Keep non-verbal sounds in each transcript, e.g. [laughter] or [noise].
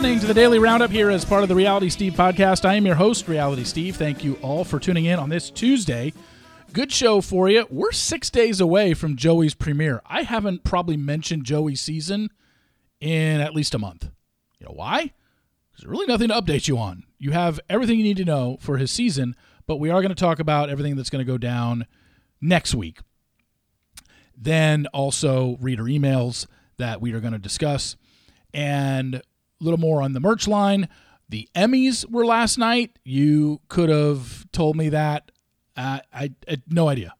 Listening to the Daily Roundup here as part of the Reality Steve podcast. I am your host, Reality Steve. Thank you all for tuning in on this Tuesday. Good show for you. We're six days away from Joey's premiere. I haven't probably mentioned Joey's season in at least a month. You know why? There's really nothing to update you on. You have everything you need to know for his season, but we are going to talk about everything that's going to go down next week. Then also reader emails that we are going to discuss and a little more on the merch line. The Emmys were last night. You could have told me that. Uh, I, I no idea.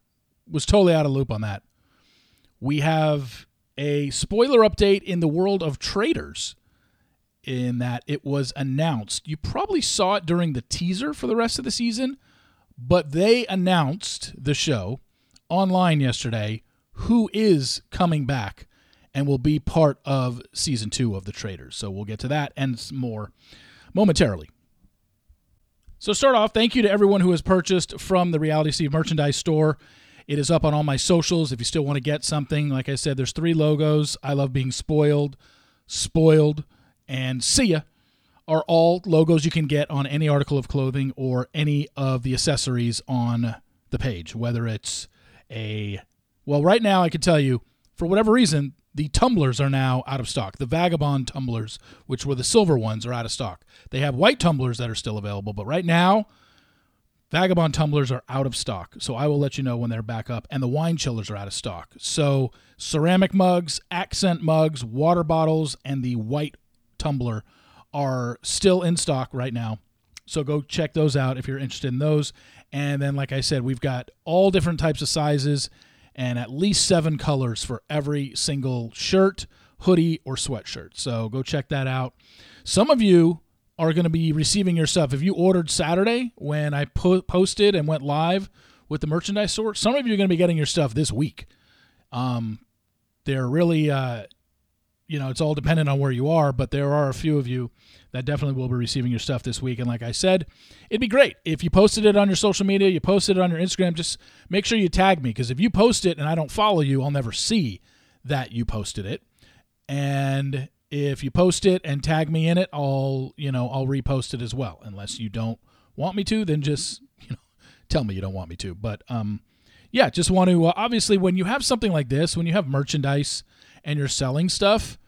Was totally out of loop on that. We have a spoiler update in the world of traitors in that it was announced. You probably saw it during the teaser for the rest of the season, but they announced the show online yesterday who is coming back and will be part of season two of the Traitors. So we'll get to that and more momentarily. So start off, thank you to everyone who has purchased from the Reality Steve merchandise store. It is up on all my socials. If you still want to get something, like I said, there's three logos. I love being spoiled, spoiled, and see ya are all logos you can get on any article of clothing or any of the accessories on the page, whether it's a well, right now I can tell you, for whatever reason, the tumblers are now out of stock. The Vagabond tumblers, which were the silver ones, are out of stock. They have white tumblers that are still available, but right now, Vagabond tumblers are out of stock. So I will let you know when they're back up. And the wine chillers are out of stock. So ceramic mugs, accent mugs, water bottles, and the white tumbler are still in stock right now. So go check those out if you're interested in those. And then, like I said, we've got all different types of sizes and at least seven colors for every single shirt, hoodie, or sweatshirt. So go check that out. Some of you are going to be receiving your stuff. If you ordered Saturday when I po- posted and went live with the merchandise store, some of you are going to be getting your stuff this week. Um, they're really, uh, you know, it's all dependent on where you are, but there are a few of you that definitely will be receiving your stuff this week. And like I said, it'd be great if you posted it on your social media, you posted it on your Instagram. Just make sure you tag me because if you post it and I don't follow you, I'll never see that you posted it. And if you post it and tag me in it, I'll you know I'll repost it as well. Unless you don't want me to, then just [laughs] you know tell me you don't want me to. But um, yeah, just want to uh, obviously when you have something like this, when you have merchandise and you're selling stuff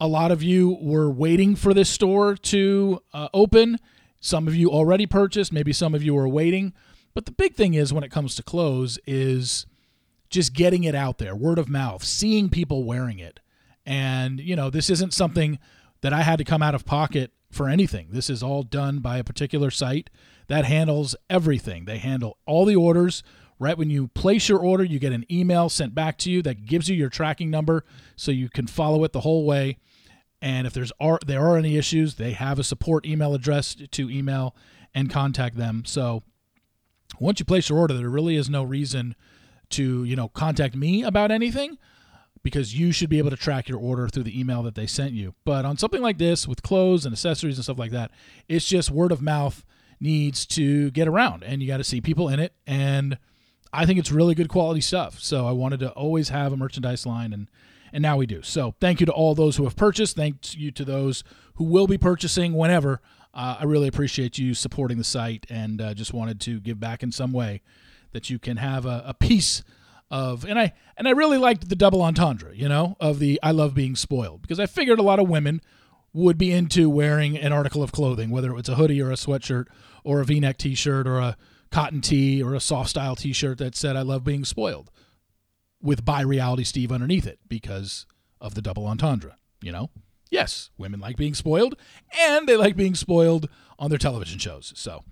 a lot of you were waiting for this store to uh, open. Some of you already purchased. Maybe some of you are waiting. But the big thing is when it comes to clothes is just getting it out there, word of mouth, seeing people wearing it. And, you know, this isn't something that I had to come out of pocket for anything. This is all done by a particular site that handles everything. They handle all the orders. Right when you place your order, you get an email sent back to you that gives you your tracking number so you can follow it the whole way. And if there's are there are any issues, they have a support email address to email and contact them. So once you place your order, there really is no reason to you know contact me about anything because you should be able to track your order through the email that they sent you. But on something like this with clothes and accessories and stuff like that, it's just word of mouth needs to get around and you got to see people in it and I think it's really good quality stuff. So I wanted to always have a merchandise line and and now we do. So thank you to all those who have purchased. Thank you to those who will be purchasing whenever. Uh, I really appreciate you supporting the site and uh, just wanted to give back in some way that you can have a, a piece of and I and I really liked the double entendre, you know, of the I love being spoiled because I figured a lot of women would be into wearing an article of clothing, whether it's a hoodie or a sweatshirt or a V-neck t-shirt or a cotton tee or a soft style t-shirt that said I love being spoiled with by reality Steve underneath it because of the double entendre, you know? Yes, women like being spoiled and they like being spoiled on their television shows. So,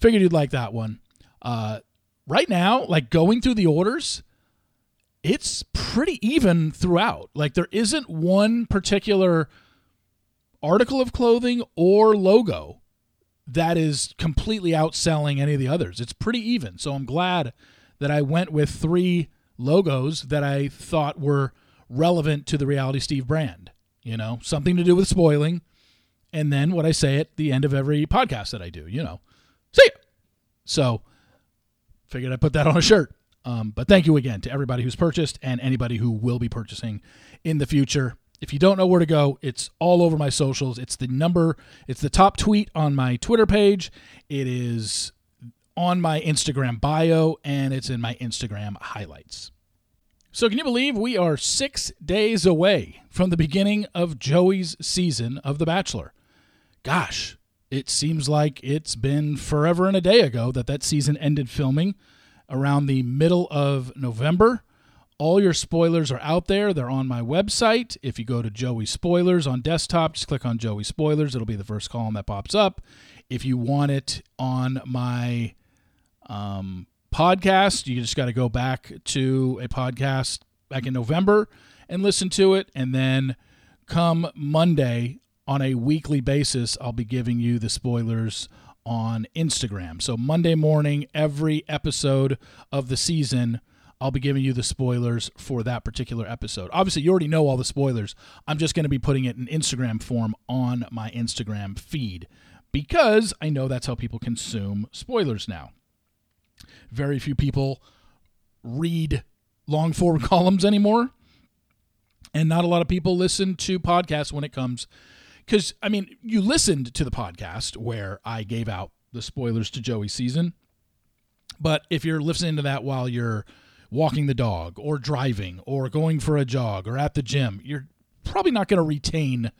figured you'd like that one. Uh, right now, like going through the orders, it's pretty even throughout. Like there isn't one particular article of clothing or logo that is completely outselling any of the others. It's pretty even. So I'm glad that I went with three logos that I thought were relevant to the Reality Steve brand. You know, something to do with spoiling. And then what I say at the end of every podcast that I do, you know, see ya. So figured I'd put that on a shirt. Um, but thank you again to everybody who's purchased and anybody who will be purchasing in the future. If you don't know where to go, it's all over my socials. It's the number, it's the top tweet on my Twitter page. It is on my Instagram bio, and it's in my Instagram highlights. So, can you believe we are six days away from the beginning of Joey's season of The Bachelor? Gosh, it seems like it's been forever and a day ago that that season ended filming around the middle of November. All your spoilers are out there. They're on my website. If you go to Joey Spoilers on desktop, just click on Joey Spoilers. It'll be the first column that pops up. If you want it on my um, podcast, you just got to go back to a podcast back in November and listen to it. And then come Monday on a weekly basis, I'll be giving you the spoilers on Instagram. So Monday morning, every episode of the season I'll be giving you the spoilers for that particular episode. Obviously, you already know all the spoilers. I'm just going to be putting it in Instagram form on my Instagram feed because I know that's how people consume spoilers now. Very few people read long form [laughs] columns anymore, and not a lot of people listen to podcasts when it comes. Because, I mean, you listened to the podcast where I gave out the spoilers to Joey's season. But if you're listening to that while you're walking the dog or driving or going for a jog or at the gym, you're probably not going to retain,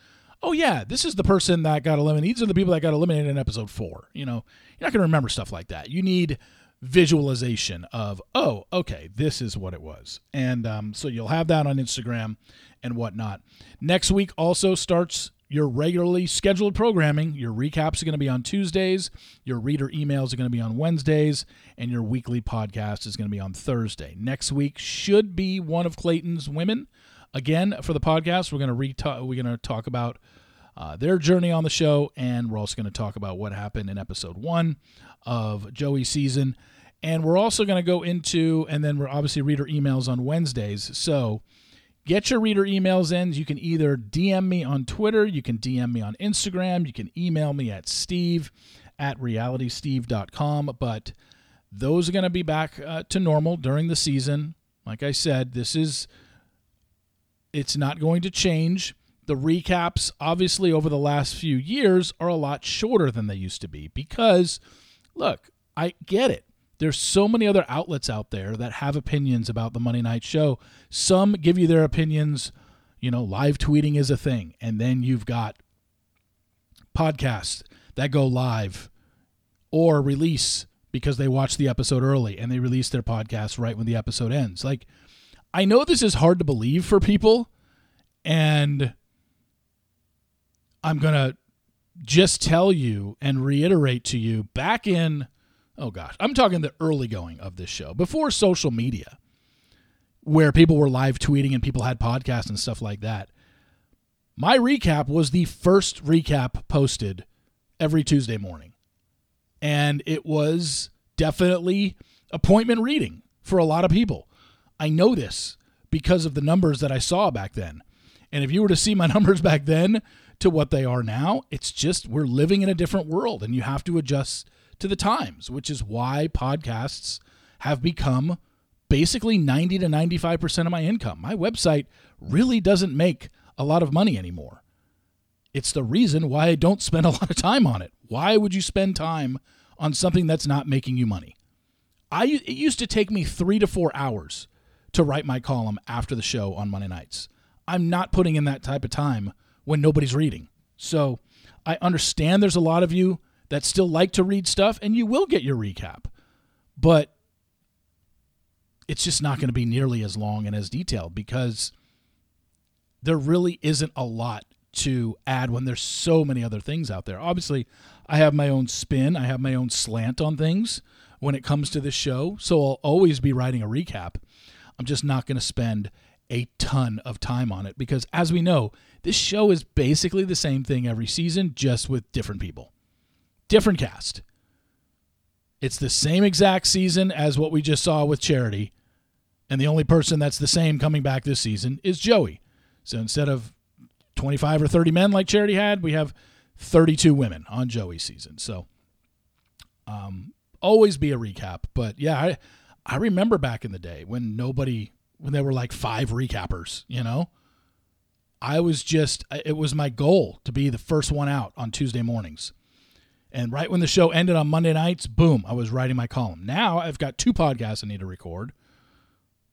oh, yeah, this is the person that got eliminated. These are the people that got eliminated in episode four. You know, you're not going to remember stuff like that. You need visualization of, oh, okay, this is what it was. And um, so you'll have that on Instagram and whatnot. Next week also starts your regularly scheduled programming. Your recaps are going to be on Tuesdays, your reader emails are going to be on Wednesdays, and your weekly podcast is going to be on Thursday. Next week should be one of Clayton's women. Again, for the podcast, we're going to re- we're going to talk about uh, their journey on the show, and we're also going to talk about what happened in episode one of Joey's season. And we're also going to go into, and then we're obviously reader emails on Wednesdays. So Get your reader emails in. You can either DM me on Twitter, you can DM me on Instagram, you can email me at steve at realitysteve.com. But those are going to be back uh, to normal during the season. Like I said, this is, it's not going to change. The recaps, obviously, over the last few years are a lot shorter than they used to be because, look, I get it. There's so many other outlets out there that have opinions about the Monday night show. Some give you their opinions, you know, live tweeting is a thing. And then you've got podcasts that go live or release because they watch the episode early and they release their podcast right when the episode ends. Like, I know this is hard to believe for people, and I'm going to just tell you and reiterate to you back in oh gosh, I'm talking the early going of this show before social media, where people were live tweeting and people had podcasts and stuff like that. My recap was the first recap posted every Tuesday morning. And it was definitely appointment reading for a lot of people. I know this because of the numbers that I saw back then. And if you were to see my [laughs] numbers back then to what they are now, it's just we're living in a different world and you have to adjust to the times, which is why podcasts have become basically 90 to 95% of my income. My website really doesn't make a lot of money anymore. It's the reason why I don't spend a [laughs] lot of time on it. Why would you spend time on something that's not making you money? I it used to take me 3 to 4 hours to write my column after the show on Monday nights. I'm not putting in that type of time when nobody's reading. So, I understand there's a lot of you that still like to read stuff, and you will get your recap. But it's just not going to be nearly as long and as detailed because there really isn't a lot to add when there's so many other things out there. Obviously, I have my own spin, I have my own slant on things when it comes to this show, so I'll always be writing a recap. I'm just not going to spend a ton of time on it because, as we know, this show is basically the same thing every season, just with different people different cast. It's the same exact season as what we just saw with Charity. And the only person that's the same coming back this season is Joey. So instead of 25 or 30 men like Charity had, we have 32 women on Joey's season. So um, always be a recap. But yeah, I, I remember back in the day when nobody, when there were like five recappers, you know? I was just, it was my goal to be the first one out on Tuesday mornings. And right when the show ended on Monday nights, boom, I was writing my column. Now I've got two podcasts I need to record.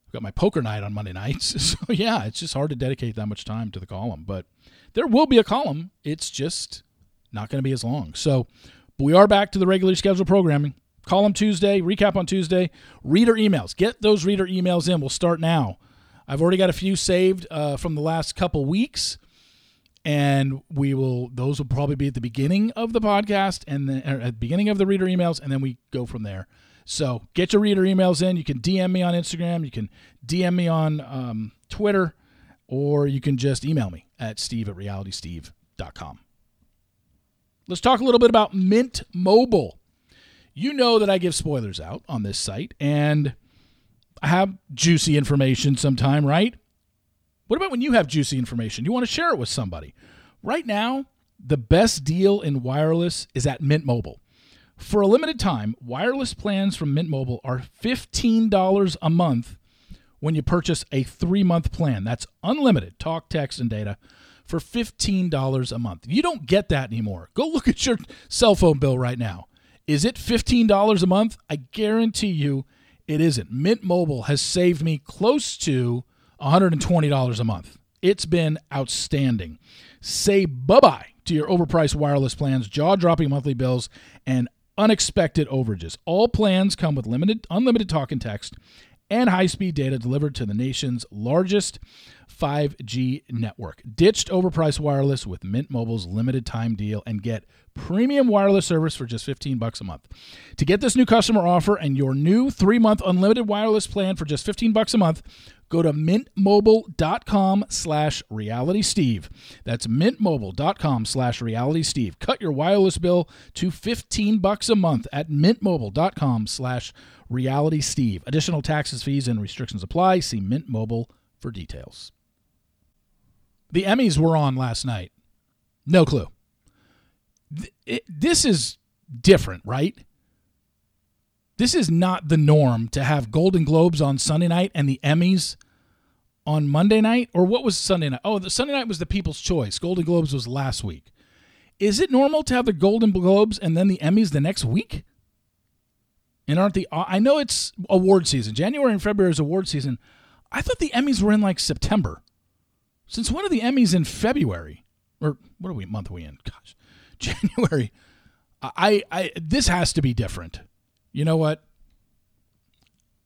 I've got my poker night on Monday nights. [laughs] So yeah, it's just hard to dedicate that much time to the column. But there will be a column. It's just not going to be as long. So we are back to the regularly scheduled programming. Column Tuesday, recap on Tuesday, reader emails. Get those reader emails in. We'll start now. I've already got a few saved uh, from the last couple weeks and we will those will probably be at the beginning of the podcast and then at the beginning of the reader emails and then we go from there. So get your reader emails in. You can dm me on instagram. You can dm me on um, twitter or you can just email me at steve at realitysteve.com let's talk a little bit about mint mobile. You know that i give spoilers out on this site and have juicy information sometime right what about when you have juicy information? You want to share it with somebody. Right now, the best deal in wireless is at Mint Mobile. For a limited time, wireless plans from Mint Mobile are $15 a month when you purchase a three month plan. That's unlimited talk, text, and data for $15 a month. You don't get that anymore. Go look at your cell phone bill right now. Is it $15 a month? I guarantee you it isn't. Mint Mobile has saved me close to $120 a month. It's been outstanding. Say bye bye to your overpriced wireless plans, jaw dropping monthly bills, and unexpected overages. All plans come with limited, unlimited talk and text and high speed data delivered to the nation's largest 5G network. Ditched overpriced wireless with Mint Mobile's limited time deal and get premium wireless service for just 15 bucks a month. To get this new customer offer and your new 3-month unlimited wireless plan for just 15 bucks a month, go to mintmobile.com slash realitysteve. That's mintmobile.com slash realitysteve. Cut your wireless bill to 15 bucks a month at mintmobile.com slash realitysteve. Additional taxes, fees, and restrictions apply. See Mint Mobile for details. The Emmys were on last night. No clue. This is different, right? This is not the norm to have Golden Globes on Sunday night and the Emmys on Monday night. Or what was Sunday night? Oh, the Sunday night was the People's Choice. Golden Globes was last week. Is it normal to have the Golden Globes and then the Emmys the next week? And aren't the I know it's award season. January and February is award season. I thought the Emmys were in like September. Since one of the Emmys in February? Or what are we month are we in? Gosh. [laughs] January. I I this has to be different you know what?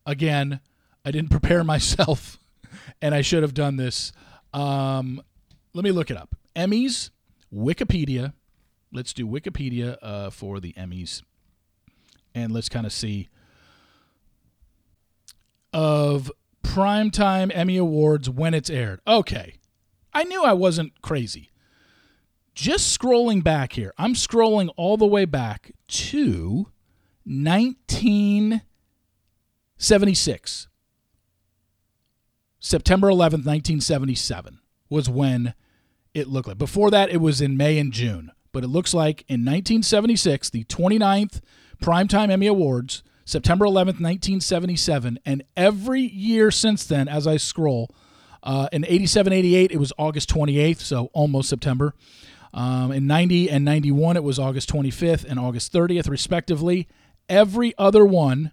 Again, I didn't [laughs] prepare myself, [laughs] and I should have done this. Um, let me look it up. Emmys, Wikipedia. Let's do Wikipedia uh, for the Emmys, and let's kind of see of primetime Emmy Awards when it's aired. Okay, I knew I wasn't crazy. Just scrolling back here, I'm scrolling all the way back to 1976. September 11th, 1977 was when it looked like. Before that, it was in May and June. But it looks like in 1976, the 29th Primetime Emmy Awards, September 11th, 1977, and every year since then, as I scroll, uh, in 87, 88, it was August 28th, so almost September. Um, in 90 and 91, it was August 25th and August 30th, respectively. Every other one,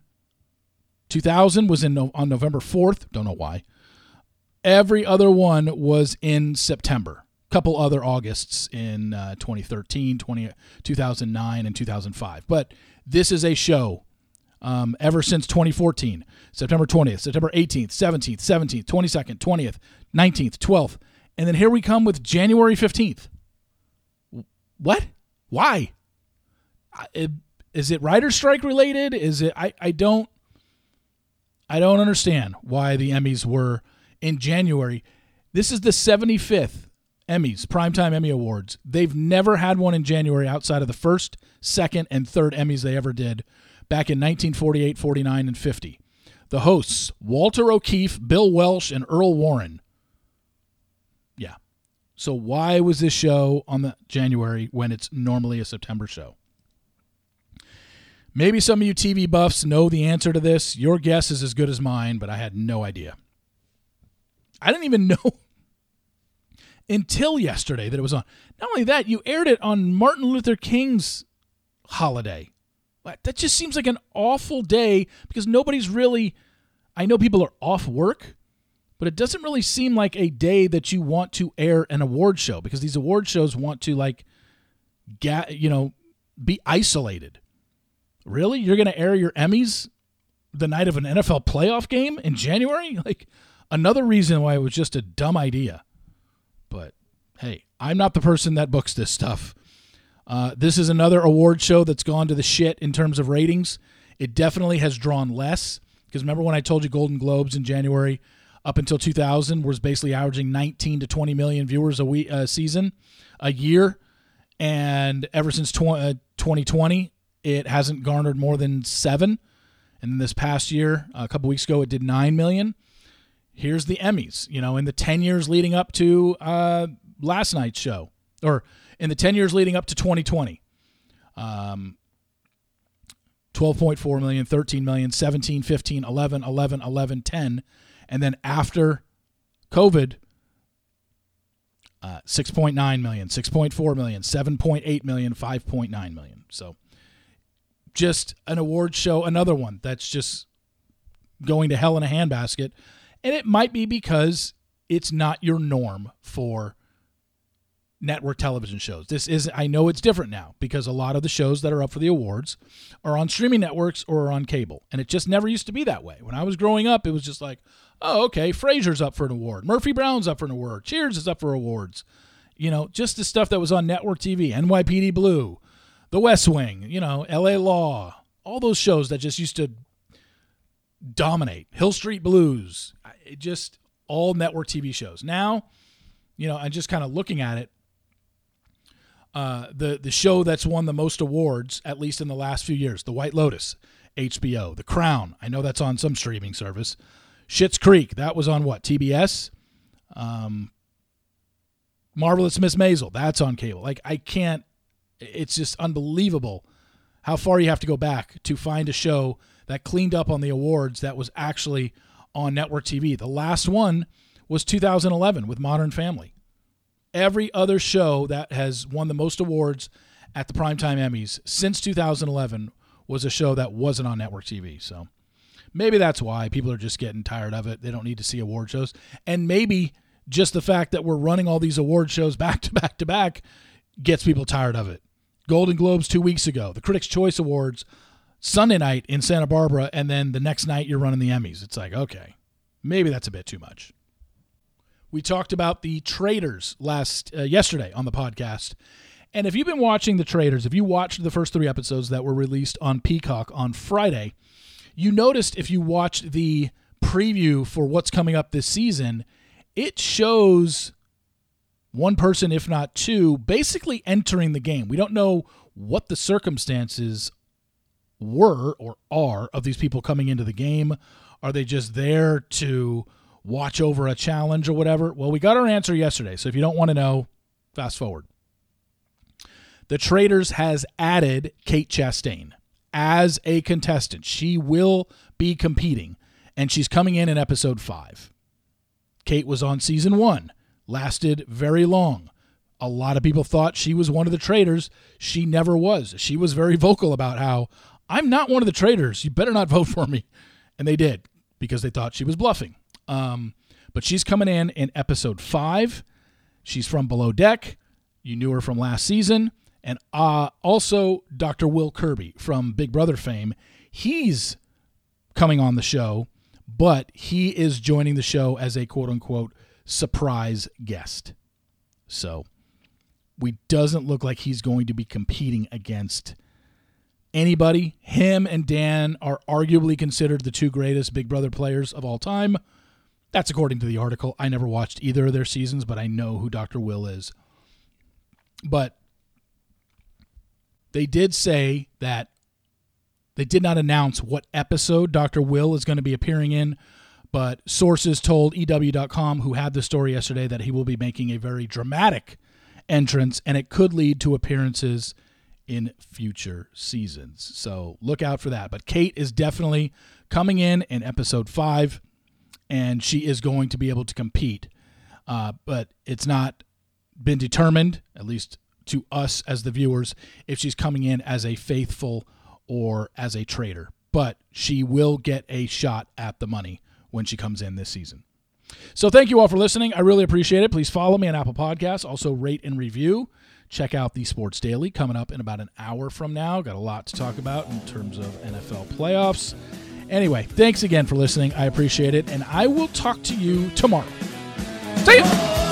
2000 was in no, on November 4th. Don't know why. Every other one was in September. Couple other Augusts in uh, 2013, 20, 2009, and 2005. But this is a show um, ever since 2014. September 20th, September 18th, 17th, 17th, 22nd, 20th, 19th, 12th. And then here we come with January 15th. What? Why? Is it writer strike related? Is it I, I don't I don't understand why the Emmys were in January. This is the 75th Emmys, Primetime Emmy Awards. They've never had one in January outside of the first, second, and third Emmys they ever did back in 1948, 49, and 50. The hosts, Walter O'Keefe, Bill Welsh, and Earl Warren. Yeah. So why was this show on the January when it's normally a September show? Maybe some of you TV buffs know the answer to this. Your guess is as good as mine, but I had no idea. I didn't even [laughs] know until yesterday that it was on. Not only that, you aired it on Martin Luther King's holiday. That just seems like an awful day because nobody's really. I know people are off work, but it doesn't really seem like a day that you want to air an award show because these award shows want to like, get you know, be isolated. Really, you're going to air your Emmys the night of an NFL playoff game in January? [laughs] Like another reason why it was just a dumb idea. But hey, I'm not the person that books this stuff. Uh, this is another award show that's gone to the shit in terms of ratings. It definitely has drawn less because remember when I told you Golden Globes in January up until 2000 was basically averaging 19 to 20 million viewers a week, uh, season, a year, and ever since tw- uh, 2020 it hasn't garnered more than seven. And this past year, a couple weeks ago, it did nine million. Here's the Emmys. You know, in the 10 years leading up to uh, last night's show, or in the 10 years leading up to 2020. Um, 12.4 million, 13 million, 17, 15, 11, 11, 11, 10. And then after COVID, uh, 6.9 million, 6.4 million, 7.8 million, 5.9 million. So just an award show, another one that's just going to hell in a handbasket. And it might be because it's not your norm for network television shows. This is I know it's different now because a lot of the shows that are up for the awards are on streaming networks or on cable. And it just never used to be that way. When I was growing up, it was just like, oh, okay, Frasier's up for an award. Murphy Brown's up for an award. Cheers is up for awards. You know, just the stuff that was on network TV, NYPD Blue, The West Wing, you know, LA Law, all those shows that just used to dominate. Hill Street Blues, just all network TV shows. Now, you know, I'm just kind of looking at it uh, the the show that's won the most awards, at least in the last few years, The White Lotus, HBO, The Crown. I know that's on some streaming service. Schitt's Creek, that was on what TBS. Um, Marvelous Miss Maisel, that's on cable. Like I can't. It's just unbelievable how far you have to go back to find a show that cleaned up on the awards that was actually on network TV. The last one was 2011 with Modern Family. Every other show that has won the most awards at the Primetime Emmys since 2011 was a show that wasn't on network TV. So maybe that's why people are just getting tired of it. They don't need to see award shows. And maybe just the fact that we're running all these award shows [laughs] back to back to back gets people tired of it. Golden Globes two weeks ago, the Critics' Choice Awards Sunday night in Santa Barbara, and then the next night you're running the Emmys. It's like, okay, maybe that's a bit too much. We talked about the traitors last uh, yesterday on the podcast. And if you've been watching the traitors, if you watched the first 3 episodes that were released on Peacock on Friday, you noticed if you watched the preview for what's coming up this season, it shows one person if not two basically entering the game. We don't know what the circumstances were or are of these people coming into the game. Are they just there to watch over a challenge or whatever? Well, we got our answer yesterday. So if you don't want to know, fast forward. The Traitors has added Kate Chastain as a contestant. She will be competing, and she's coming in in episode five. Kate was on season one, lasted very long. A lot of people thought she was one of the traitors. She never was. She was very vocal about how I'm not one of the traitors. You better not vote for me. And they did because they thought she was bluffing. Um, but she's coming in in episode five. She's from Below Deck. You knew her from last season. And uh, also Dr. Will Kirby from Big Brother fame. He's coming on the show, but he is joining the show as a quote unquote surprise guest. So we doesn't look like he's going to be competing against anybody. Him and Dan are arguably considered the two greatest Big Brother players of all time. That's according to the article. I never watched either of their seasons, but I know who Dr. Will is. But they did say that they did not announce what episode Dr. Will is going to be appearing in, but sources told EW.com, who had the story yesterday, that he will be making a very dramatic entrance and it could lead to appearances in future seasons. So look out for that. But Kate is definitely coming in in episode five and she is going to be able to compete. Uh, but it's not been determined, at least to us as the viewers, if she's coming in as a faithful or as a traitor. But she will get a shot at the money when she comes in this season. So thank you all for listening. I really appreciate it. Please follow me on Apple Podcasts. Also rate and review. Check out the Sports Daily coming up in about an hour from now. Got a lot to talk about in terms of NFL playoffs. Anyway, thanks again for listening. I appreciate it. And I will talk to you tomorrow. See ya!